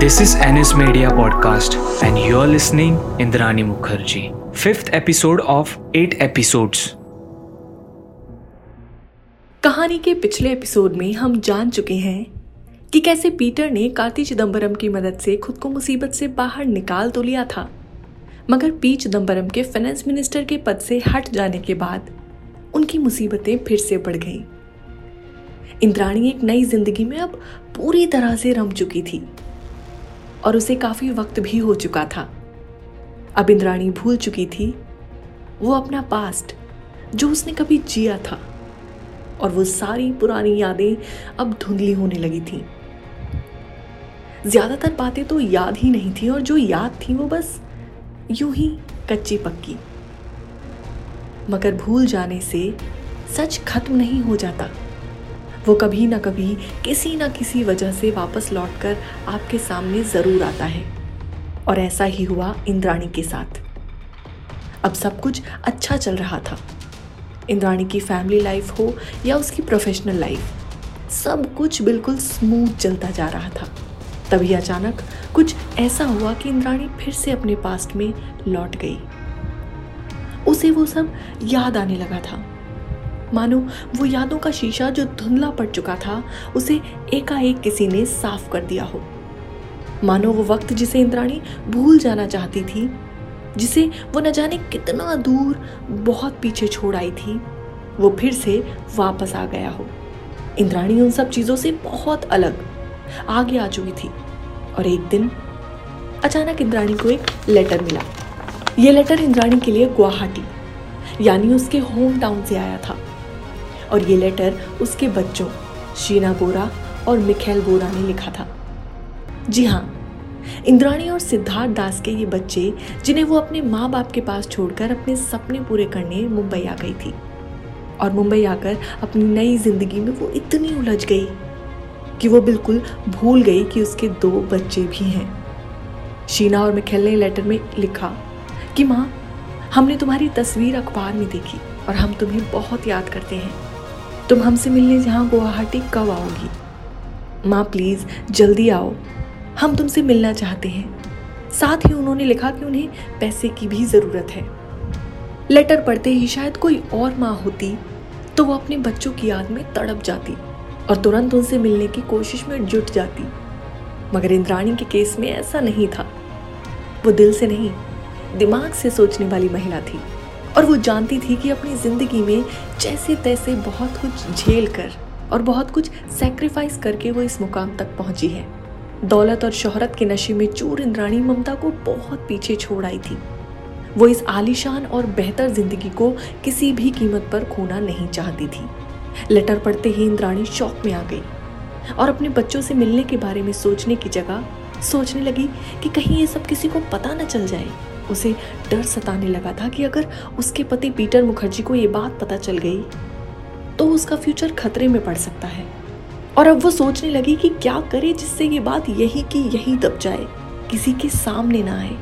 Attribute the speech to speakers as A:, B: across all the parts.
A: This is Ennis Media Podcast, and you're listening Indrani Mukherjee. Fifth episode of eight episodes.
B: कहानी के पिछले episode में हम जान चुके हैं कि कैसे पीटर ने कार्ति चिदम्बरम की मदद से खुद को मुसीबत से बाहर निकाल तो लिया था मगर पी चिदम्बरम के फाइनेंस मिनिस्टर के पद से हट जाने के बाद उनकी मुसीबतें फिर से बढ़ गईं। इंद्राणी एक नई ज़िंदगी में अब पूरी तरह से रम चुकी थी और उसे काफ़ी वक्त भी हो चुका था। अब इंद्राणी भूल चुकी थी, वो अपना पास्ट जो उसने कभी जिया था, और वो सारी पुरानी यादें अब धुंधली होने लगी थी। ज़्यादातर बातें तो याद ही नहीं थी, और जो याद थी वो बस यूँ ही कच्ची पक्की। मगर भूल जाने से सच खत्म नहीं हो जाता। वो कभी ना कभी किसी ना किसी वजह से वापस लौटकर आपके सामने ज़रूर आता है। और ऐसा ही हुआ इंद्राणी के साथ। अब सब कुछ अच्छा चल रहा था। इंद्राणी की फैमिली लाइफ हो या उसकी प्रोफेशनल लाइफ सब कुछ बिल्कुल स्मूथ चलता जा रहा था। तभी अचानक कुछ ऐसा हुआ कि इंद्राणी फिर से अपने पास्ट में लौट गई। उसे वो सब याद आने लगा था। मानो, वो यादों का शीशा जो धुंधला पड़ चुका था, उसे एकाएक किसी ने साफ़ कर दिया हो। मानो, वो वक्त जिसे इंद्राणी भूल जाना चाहती थी, जिसे वो न जाने कितना दूर बहुत पीछे छोड़ आई थी, वो फिर से वापस आ गया हो। इंद्राणी उन सब चीज़ों से बहुत अलग, आगे आ चुकी थी। और एक दिन अचानक इंद्राणी को एक लेटर मिला। ये लेटर इंद्राणी के लिए गुवाहाटी, यानी उसके होम टाउन से आया था। और ये लेटर उसके बच्चों, शीना बोरा और मिखेल बोरा ने लिखा था। जी हाँ इंद्राणी और सिद्धार्थ दास के ये बच्चे, जिन्हें वो अपने माँ बाप के पास छोड़कर अपने सपने पूरे करने मुंबई आ गई थी। और मुंबई आकर अपनी नई ज़िंदगी में वो इतनी उलझ गई कि वो बिल्कुल भूल गई कि उसके दो बच्चे भी हैं। शीना और मिखेल ने लेटर में लिखा कि, माँ, हमने तुम्हारी तस्वीर अखबार में देखी और हम तुम्हें बहुत याद करते हैं। तुम हमसे मिलने यहाँ गुवाहाटी कब आओगी? माँ प्लीज़ जल्दी आओ। हम तुमसे मिलना चाहते हैं। साथ ही उन्होंने लिखा कि उन्हें पैसे की भी ज़रूरत है। लेटर पढ़ते ही शायद कोई और माँ होती तो वो अपने बच्चों की याद में तड़प जाती और तुरंत उनसे मिलने की कोशिश में जुट जाती। मगर इंद्राणी के केस में ऐसा नहीं था। वो दिल से नहीं, दिमाग से सोचने वाली महिला थी। और वो जानती थी कि अपनी ज़िंदगी में जैसे तैसे बहुत कुछ झेल कर और बहुत कुछ सेक्रीफाइस करके वो इस मुकाम तक पहुँची है। दौलत और शोहरत के नशे में चूर इंद्राणी ममता को बहुत पीछे छोड़ आई थी। वो इस आलीशान और बेहतर ज़िंदगी को किसी भी कीमत पर खोना नहीं चाहती थी। लेटर पढ़ते ही इंद्राणी शौक में आ गई और अपने बच्चों से मिलने के बारे में सोचने की जगह सोचने लगी कि कहीं ये सब किसी को पता न चल जाए। उसे डर सताने लगा था कि अगर उसके पति पीटर मुखर्जी को ये बात पता चल गई तो उसका फ्यूचर खतरे में पड़ सकता है। और अब वो सोचने लगी कि क्या करे जिससे ये बात यही की यही दब जाए, किसी के सामने ना आए।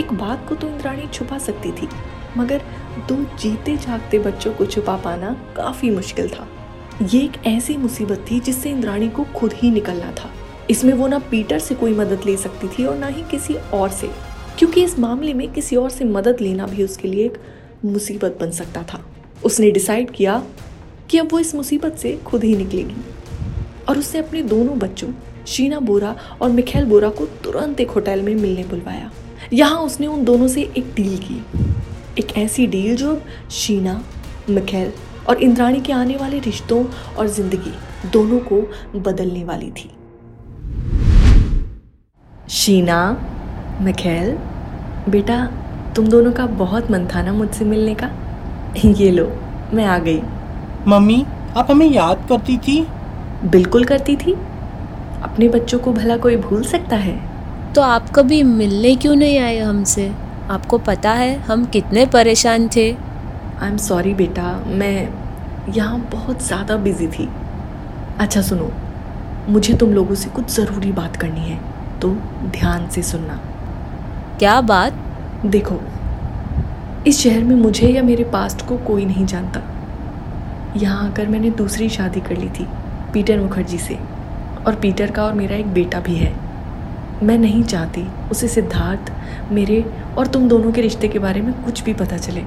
B: एक बात को तो इंद्राणी छुपा सकती थी, मगर दो जीते जागते बच्चों को छुपा पाना काफ़ी मुश्किल था। ये एक ऐसी मुसीबत थी जिससे इंद्राणी को खुद ही निकलना था। इसमें वो ना पीटर से कोई मदद ले सकती थी और ना ही किसी और से। क्योंकि इस मामले में किसी और से मदद लेना भी उसके लिए एक मुसीबत बन सकता था। उसने डिसाइड किया कि अब वो इस मुसीबत से खुद ही निकलेगी। और उसने अपने दोनों बच्चों, शीना बोरा और मिखेल बोरा को तुरंत एक होटल में मिलने बुलवाया। यहाँ उसने उन दोनों से एक डील की। एक ऐसी डील जो अब शीना, मिखेल और इंद्राणी के आने वाले रिश्तों और ज़िंदगी दोनों को बदलने वाली थी। शीना मिखेल बेटा तुम दोनों का बहुत मन था ना मुझसे मिलने का? ये लो मैं आ गई।
C: मम्मी आप हमें याद करती थी?
B: बिल्कुल करती थी। अपने बच्चों को भला कोई भूल सकता है?
D: तो आप कभी मिलने क्यों नहीं आए हमसे? आपको पता है हम कितने परेशान थे।
B: आई एम सॉरी बेटा मैं यहाँ बहुत ज़्यादा बिज़ी थी। अच्छा सुनो मुझे तुम लोगों से कुछ ज़रूरी बात करनी है तो ध्यान से सुनना।
D: क्या बात?
B: देखो, इस शहर में मुझे या मेरे पास्ट को कोई नहीं जानता। यहाँ आकर मैंने दूसरी शादी कर ली थी, पीटर मुखर्जी से। और पीटर का और मेरा एक बेटा भी है। मैं नहीं चाहती उसे सिद्धार्थ, मेरे और तुम दोनों के रिश्ते के बारे में कुछ भी पता चले।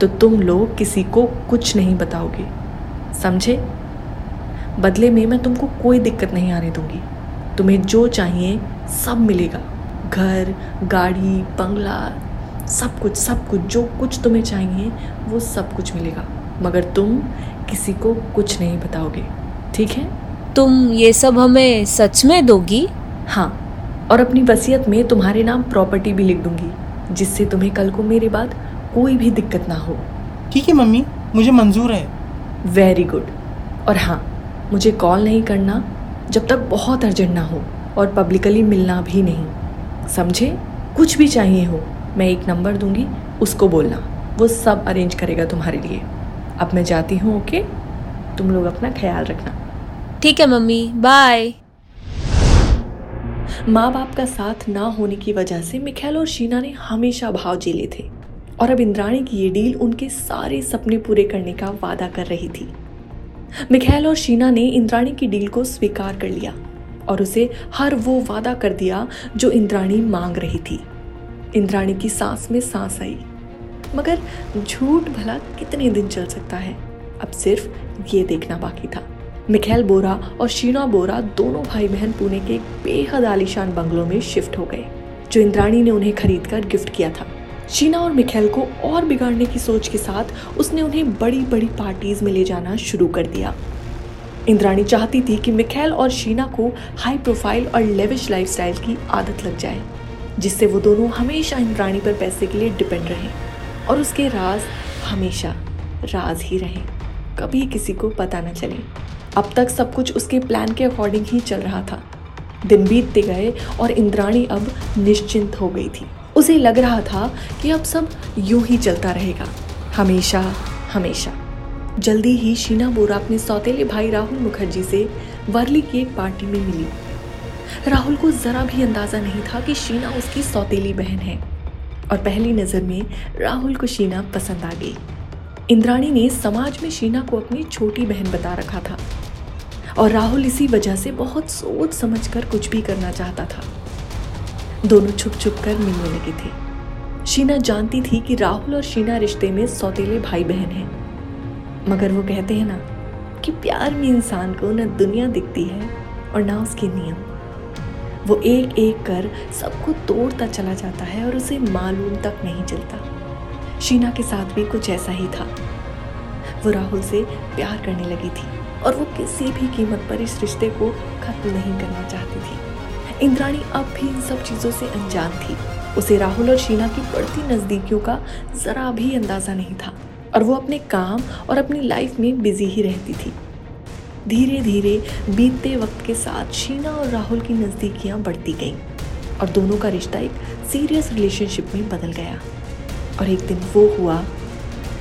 B: तो तुम लोग किसी को कुछ नहीं बताओगे। समझे? बदले में मैं तुमको कोई दिक्कत नहीं आने दूँगी। तुम्हें जो चाहिए सब मिलेगा। घर गाड़ी बंगला सब कुछ सब कुछ जो कुछ तुम्हें चाहिए वो सब कुछ मिलेगा। मगर तुम किसी को कुछ नहीं बताओगे। ठीक है?
D: तुम ये सब हमें सच में दोगी?
B: हाँ। और अपनी वसीयत में तुम्हारे नाम प्रॉपर्टी भी लिख दूँगी जिससे तुम्हें कल को मेरे बाद कोई भी दिक्कत ना हो।
C: ठीक है मम्मी। मुझे मंजूर है।
B: वेरी गुड और हाँ मुझे कॉल नहीं करना जब तक बहुत अर्जेंट ना हो और पब्लिकली मिलना भी नहीं। समझे? कुछ भी चाहिए हो मैं एक नंबर दूँगी उसको बोलना। वो सब अरेंज करेगा तुम्हारे लिए। अब मैं जाती हूँ ओके तुम लोग अपना ख्याल रखना।
D: ठीक है मम्मी। बाय
B: माँ बाप का साथ ना होने की वजह से मिखेल और शीना ने हमेशा भाव झेले थे। और अब इंद्राणी की ये डील उनके सारे सपने पूरे करने का वादा कर रही थी। मिखेल और शीना ने इंद्राणी की डील को स्वीकार कर लिया। और उसे हर वो वादा कर दिया जो इंद्राणी मांग रही थी। इंद्राणी की सांस में सांस आई। मगर झूठ भला कितने दिन चल सकता है? अब सिर्फ़ ये देखना बाकी था। मिखेल बोरा और शीना बोरा दोनों भाई बहन पुणे के एक बेहद आलीशान बंगलों में शिफ्ट हो गए, जो इंद्राणी ने उन्हें खरीद कर गिफ्ट किया था। शीना और मिखेल को और बिगाड़ने की सोच के साथ उसने उन्हें बड़ी बड़ी पार्टीज़ में ले जाना शुरू कर दिया। इंद्राणी चाहती थी कि मिखेल और शीना को हाई प्रोफ़ाइल और लेविश लाइफस्टाइल की आदत लग जाए, जिससे वो दोनों हमेशा इंद्राणी पर पैसे के लिए डिपेंड रहें और उसके राज हमेशा राज ही रहें। कभी किसी को पता न चले। अब तक सब कुछ उसके प्लान के अकॉर्डिंग ही चल रहा था। दिन बीतते गए और इंद्राणी अब निश्चिंत हो गई थी। उसे लग रहा था कि अब सब यूँ ही चलता रहेगा। हमेशा हमेशा। जल्दी ही शीना बोरा अपने सौतेले भाई राहुल मुखर्जी से वर्ली की एक पार्टी में मिली। राहुल को जरा भी अंदाज़ा नहीं था कि शीना उसकी सौतेली बहन है। और पहली नज़र में राहुल को शीना पसंद आ गई। इंद्राणी ने समाज में शीना को अपनी छोटी बहन बता रखा था। और राहुल इसी वजह से बहुत सोच समझ कर कुछ भी करना चाहता था। दोनों छुप छुप कर मिलने लगे थे। शीना जानती थी कि राहुल और शीना रिश्ते में सौतेले भाई बहन हैं। मगर वो कहते हैं ना कि प्यार में इंसान को न दुनिया दिखती है और ना उसके नियम। वो एक एक कर सबको तोड़ता चला जाता है और उसे मालूम तक नहीं चलता। शीना के साथ भी कुछ ऐसा ही था। वो राहुल से प्यार करने लगी थी और वो किसी भी कीमत पर इस रिश्ते को खत्म नहीं करना चाहती थी। इंद्राणी अब भी इन सब चीज़ों से अनजान थी। उसे राहुल और शीना की बढ़ती नज़दीकियों का ज़रा भी अंदाज़ा नहीं था। और वो अपने काम और अपनी लाइफ में बिज़ी ही रहती थी। धीरे धीरे बीतते वक्त के साथ शीना और राहुल की नज़दीकियाँ बढ़ती गईं और दोनों का रिश्ता एक सीरियस रिलेशनशिप में बदल गया। और एक दिन वो हुआ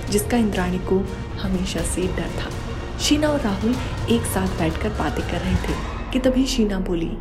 B: जिसका इंद्राणी को हमेशा से डर था। शीना और राहुल एक साथ बैठकर बातें कर रहे थे कि तभी शीना बोली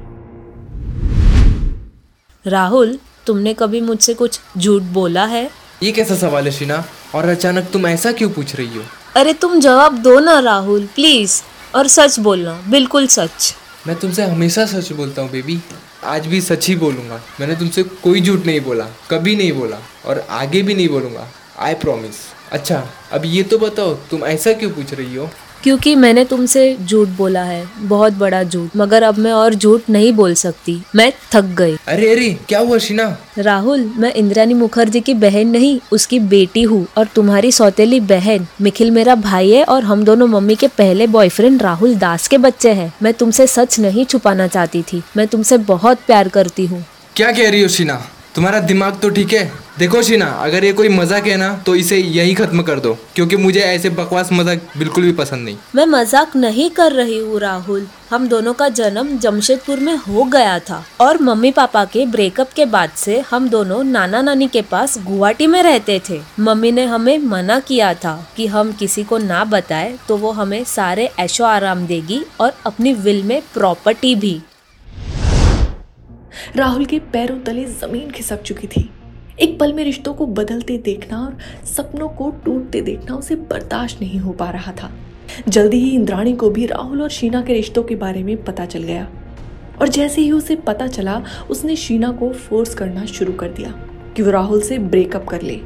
D: राहुल तुमने कभी मुझसे कुछ झूठ बोला है?
E: ये कैसा सवाल है शीना? और अचानक तुम ऐसा क्यों पूछ रही हो?
D: अरे तुम जवाब दो ना राहुल प्लीज़ और सच बोलना बिल्कुल सच।
E: मैं तुमसे हमेशा सच बोलता हूँ बेबी आज भी सच ही बोलूँगा। मैंने तुमसे कोई झूठ नहीं बोला कभी नहीं बोला और आगे भी नहीं बोलूँगा आई प्रॉमिस अच्छा अब ये तो बताओ तुम ऐसा क्यों पूछ रही हो?
D: क्योंकि मैंने तुमसे झूठ बोला है बहुत बड़ा झूठ। मगर अब मैं और झूठ नहीं बोल सकती। मैं थक गई।
E: अरे अरे क्या हुआ शीना?
D: राहुल मैं इंद्रानी मुखर्जी की बहन नहीं उसकी बेटी हूँ और तुम्हारी सौतेली बहन। निखिल मेरा भाई है और हम दोनों मम्मी के पहले बॉयफ्रेंड राहुल दास के बच्चे हैं। मैं तुमसे सच नहीं छुपाना चाहती थी। मैं तुमसे बहुत प्यार करती हूँ।
E: क्या कह रही हो शीना? तुम्हारा दिमाग तो ठीक है। देखो शीना, अगर ये कोई मज़ाक है ना तो इसे यही खत्म कर दो, क्योंकि मुझे ऐसे बकवास मज़ाक बिल्कुल भी पसंद नहीं।
D: मैं मज़ाक नहीं कर रही हूँ, राहुल। हम दोनों का जन्म जमशेदपुर में हो गया था और मम्मी पापा के ब्रेकअप के बाद से हम दोनों नाना नानी के पास गुवाहाटी में रहते थे। मम्मी ने हमें मना किया था कि हम किसी को ना बताए तो वो हमें सारे ऐशो आराम देगी और अपनी विल में प्रॉपर्टी भी।
B: राहुल के पैरों तले ज़मीन खिसक चुकी थी। एक पल में रिश्तों को बदलते देखना और सपनों को टूटते देखना उसे बर्दाश्त नहीं हो पा रहा था। जल्दी ही इंद्राणी को भी राहुल और शीना के रिश्तों के बारे में पता चल गया। और जैसे ही उसे पता चला, उसने शीना को फोर्स करना शुरू कर दिया कि वो राहुल से ब्रेकअप कर ले।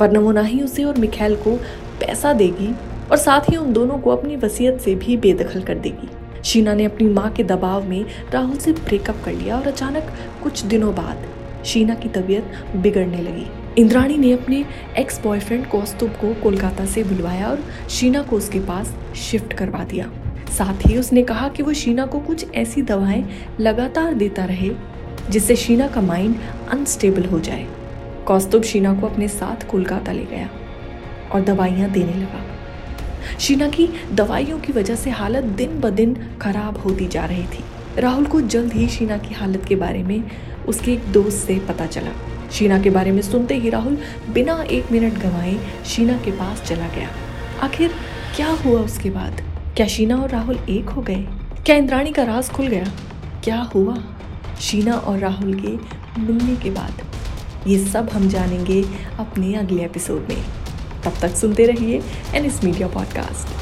B: वरना वो ना ही उसे और मिखेल को पैसा देगी और साथ ही उन दोनों को अपनी वसीयत से भी बेदखल कर देगी। शीना ने अपनी माँ के दबाव में राहुल से ब्रेकअप कर लिया और अचानक कुछ दिनों बाद शीना की तबीयत बिगड़ने लगी। इंद्राणी ने अपने एक्स बॉयफ्रेंड कौस्तुभ को कोलकाता से बुलवाया और शीना को उसके पास शिफ्ट करवा दिया। साथ ही उसने कहा कि वो शीना को कुछ ऐसी दवाएँ लगातार देता रहे, जिससे शीना का माइंड अनस्टेबल हो जाए। कौस्तुभ शीना को अपने साथ कोलकाता ले गया और दवाइयाँ देने लगा। शीना की दवाइयों की वजह से हालत दिन ब दिन खराब होती जा रही थी। राहुल को जल्द ही शीना की हालत के बारे में उसके एक दोस्त से पता चला। शीना के बारे में सुनते ही राहुल बिना एक मिनट गंवाए शीना के पास चला गया। आखिर क्या हुआ उसके बाद? क्या शीना और राहुल एक हो गए? क्या इंद्राणी का राज खुल गया? क्या हुआ? शीना और राहुल के मिलने के बाद। ये सब हम जानेंगे अपने अगले एपिसोड में। तब तक सुनते रहिए N S media podcast.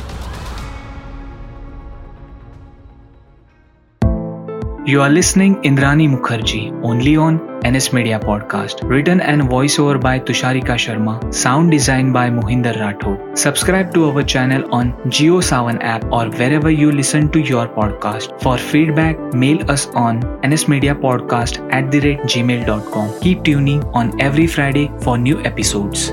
A: You are listening Indrani Mukherjee only on N S media podcast. Written and voice over by Tusharika Sharma. Sound design by Mohinder Rathore. Subscribe to our channel on Jio Saavn app और wherever you listen to your podcast for feedback mail us on N S media podcast at the rate Gmail dot com की tuning on every Friday for new episodes